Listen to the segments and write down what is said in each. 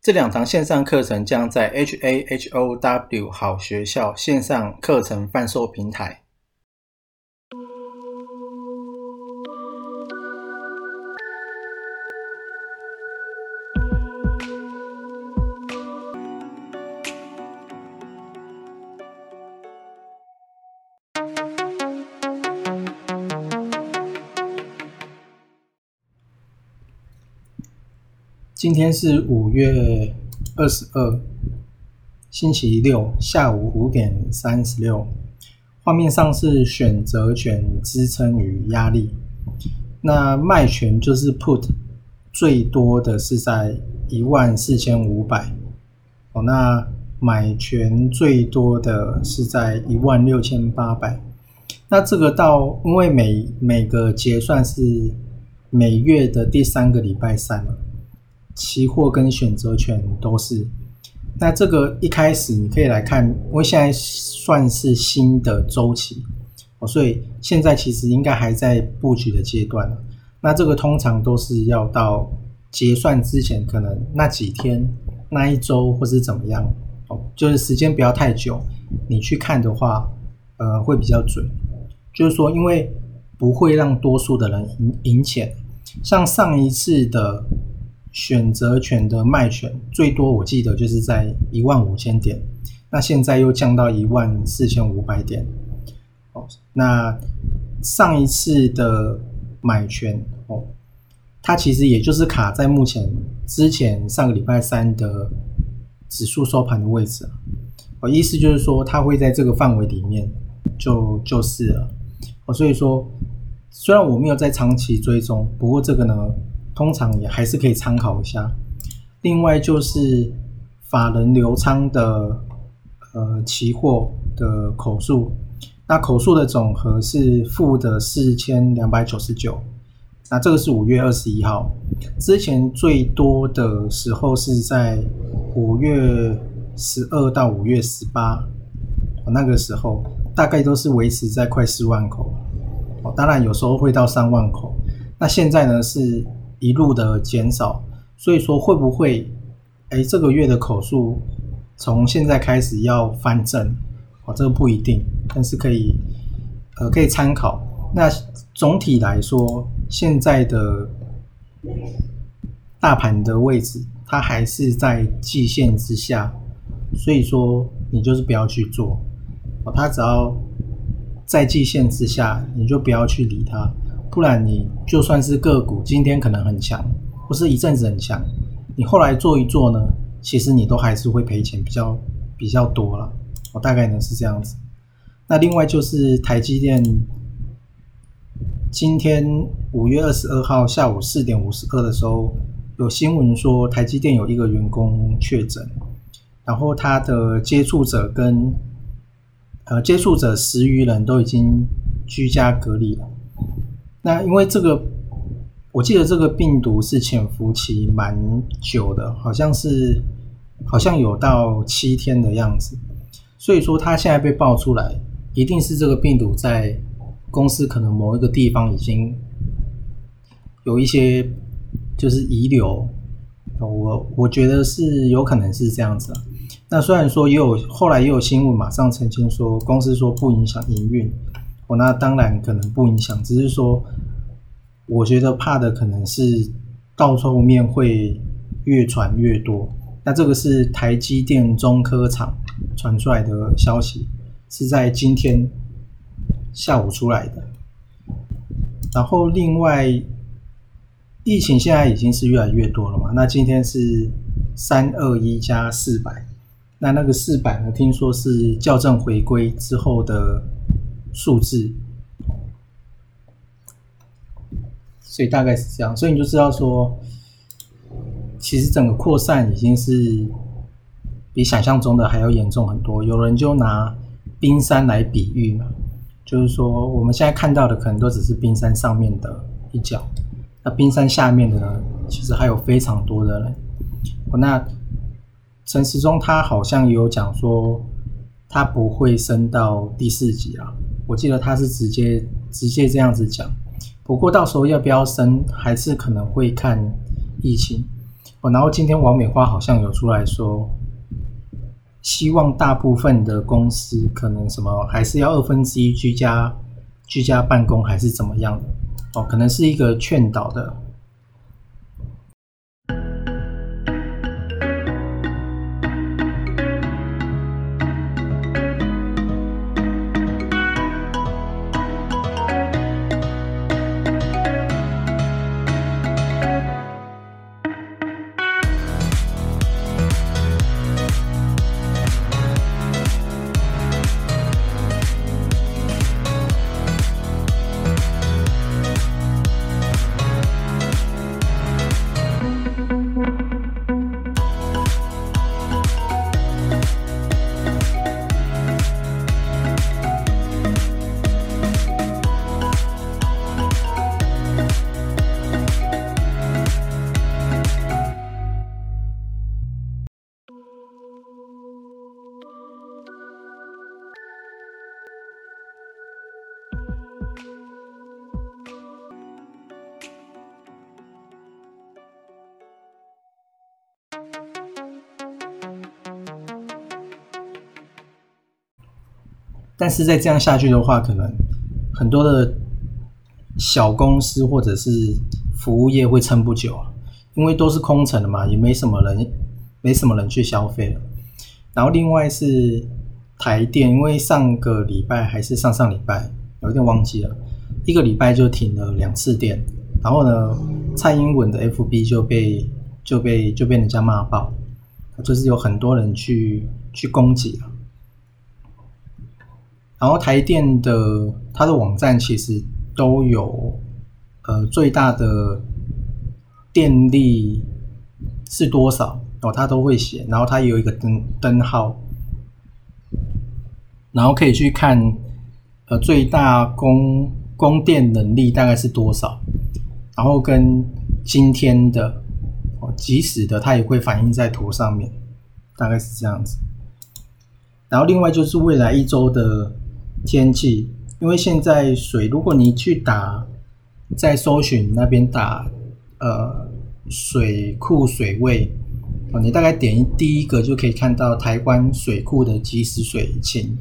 这两堂线上课程将在 HAHOW 好学校线上课程贩售平台。今天是五月二十二，星期六下午五点三十六。画面上是选择权支撑与压力，那卖权就是 put 最多的是在一万四千五百哦，那买权最多的是在一万六千八百。那这个到因为每每个结算是每月的第三个礼拜三嘛。期货跟选择权都是，那这个一开始你可以来看，因为现在算是新的周期哦，所以现在其实应该还在布局的阶段那这个通常都是要到结算之前，可能那几天、那一周或是怎么样哦，就是时间不要太久，你去看的话，呃，会比较准。就是说，因为不会让多数的人赢赢钱，像上一次的。选择权的卖权最多，我记得就是在一万五千点，那现在又降到一万四千五百点。哦，那上一次的买权哦，它其实也就是卡在目前之前上个礼拜三的指数收盘的位置。哦，意思就是说它会在这个范围里面就就是了。哦，所以说虽然我没有在长期追踪，不过这个呢。通常也还是可以参考一下。另外就是法人流仓的呃期货的口数，那口数的总和是负的四千两百九十九。那这个是五月二十一号，之前最多的时候是在五月十二到五月十八，那个时候大概都是维持在快四万口。哦，当然有时候会到三万口。那现在呢是。一路的减少，所以说会不会，哎，这个月的口数从现在开始要翻正，哦，这个不一定，但是可以，呃，可以参考。那总体来说，现在的大盘的位置，它还是在季线之下，所以说你就是不要去做，哦，它只要在季线之下，你就不要去理它。不然你就算是个股今天可能很强，或是一阵子很强，你后来做一做呢，其实你都还是会赔钱，比较比较多了。我大概呢是这样子。那另外就是台积电，今天五月二十二号下午四点五十二的时候，有新闻说台积电有一个员工确诊，然后他的接触者跟呃接触者十余人都已经居家隔离了。那因为这个，我记得这个病毒是潜伏期蛮久的，好像是好像有到七天的样子，所以说它现在被爆出来，一定是这个病毒在公司可能某一个地方已经有一些就是遗留，我我觉得是有可能是这样子。那虽然说也有后来也有新闻马上澄清说，公司说不影响营运。哦，那当然可能不影响，只是说，我觉得怕的可能是到后面会越传越多。那这个是台积电中科厂传出来的消息，是在今天下午出来的。然后另外，疫情现在已经是越来越多了嘛？那今天是三二一加四百，那那个四百呢？听说是校正回归之后的。数字，所以大概是这样，所以你就知道说，其实整个扩散已经是比想象中的还要严重很多。有人就拿冰山来比喻嘛，就是说我们现在看到的可能都只是冰山上面的一角，那冰山下面的呢，其实还有非常多的人。那陈时中他好像也有讲说，他不会升到第四级啊，我记得他是直接直接这样子讲。不过到时候要不要升，还是可能会看疫情。哦，然后今天王美花好像有出来说。希望大部分的公司可能什么还是要二分之一居家居家办公还是怎么样的哦，可能是一个劝导的。但是再这样下去的话，可能很多的小公司或者是服务业会撑不久，因为都是空城的嘛，也没什么人，没什么人去消费了。然后另外是台电，因为上个礼拜还是上上礼拜，有点忘记了，一个礼拜就停了两次电。然后呢，蔡英文的 FB 就被就被就被人家骂爆，就是有很多人去去攻击了。然后台电的它的网站其实都有，呃，最大的电力是多少哦，它都会写。然后它有一个灯灯号，然后可以去看，呃，最大供供电能力大概是多少，然后跟今天的哦，即时的它也会反映在图上面，大概是这样子。然后另外就是未来一周的。天气，因为现在水，如果你去打，在搜寻那边打，呃，水库水位，哦，你大概点第一个就可以看到台湾水库的即时水情，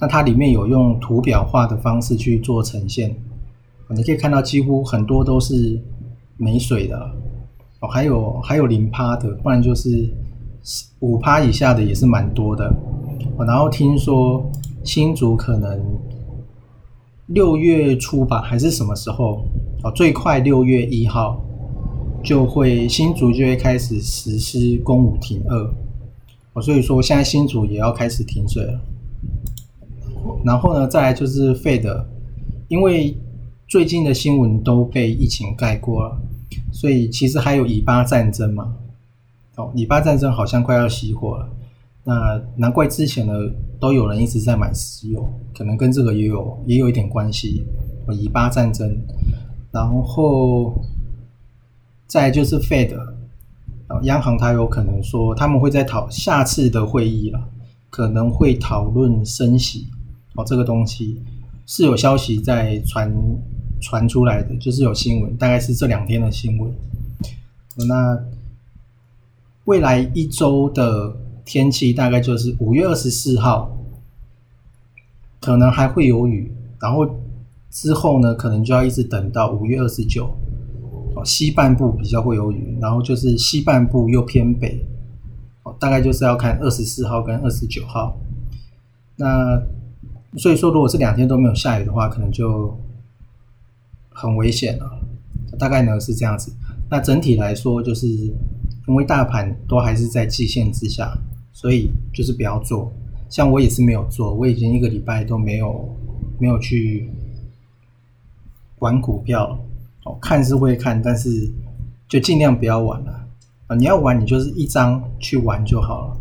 那它里面有用图表化的方式去做呈现，你可以看到几乎很多都是没水的，哦，还有还有零趴的，不然就是五趴以下的也是蛮多的，然后听说。新竹可能六月初吧，还是什么时候？哦，最快六月一号就会新竹就会开始实施公五停二。哦，所以说现在新竹也要开始停水了。然后呢，再来就是费德，因为最近的新闻都被疫情盖过了，所以其实还有以巴战争嘛。哦，以巴战争好像快要熄火了。那难怪之前呢，都有人一直在买石油，可能跟这个也有也有一点关系。以巴战争，然后再就是 Fed，央行它有可能说他们会在讨下次的会议了，可能会讨论升息。哦，这个东西是有消息在传传出来的，就是有新闻，大概是这两天的新闻。那未来一周的。天气大概就是五月二十四号，可能还会有雨，然后之后呢，可能就要一直等到五月二十九，哦，西半部比较会有雨，然后就是西半部又偏北，哦，大概就是要看二十四号跟二十九号。那所以说，如果这两天都没有下雨的话，可能就很危险了。大概呢是这样子。那整体来说，就是因为大盘都还是在季线之下。所以就是不要做，像我也是没有做，我已经一个礼拜都没有没有去玩股票了，哦，看是会看，但是就尽量不要玩了啊！你要玩，你就是一张去玩就好了，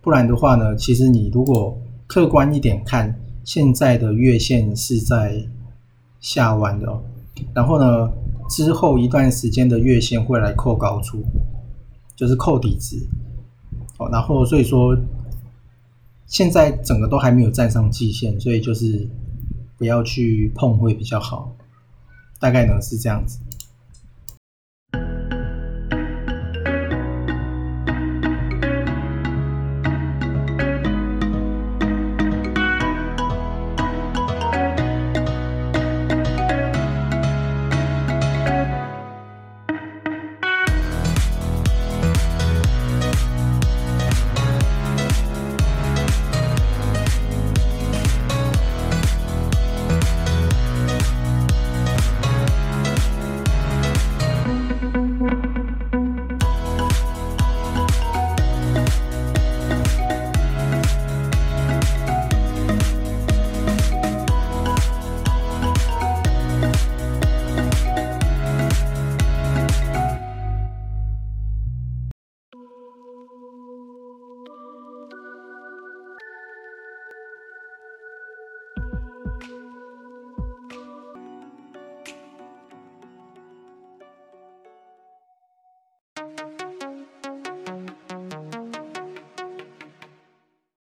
不然的话呢，其实你如果客观一点看，现在的月线是在下弯的，然后呢，之后一段时间的月线会来扣高出，就是扣底值。哦，然后所以说，现在整个都还没有站上季线，所以就是不要去碰会比较好。大概呢是这样子。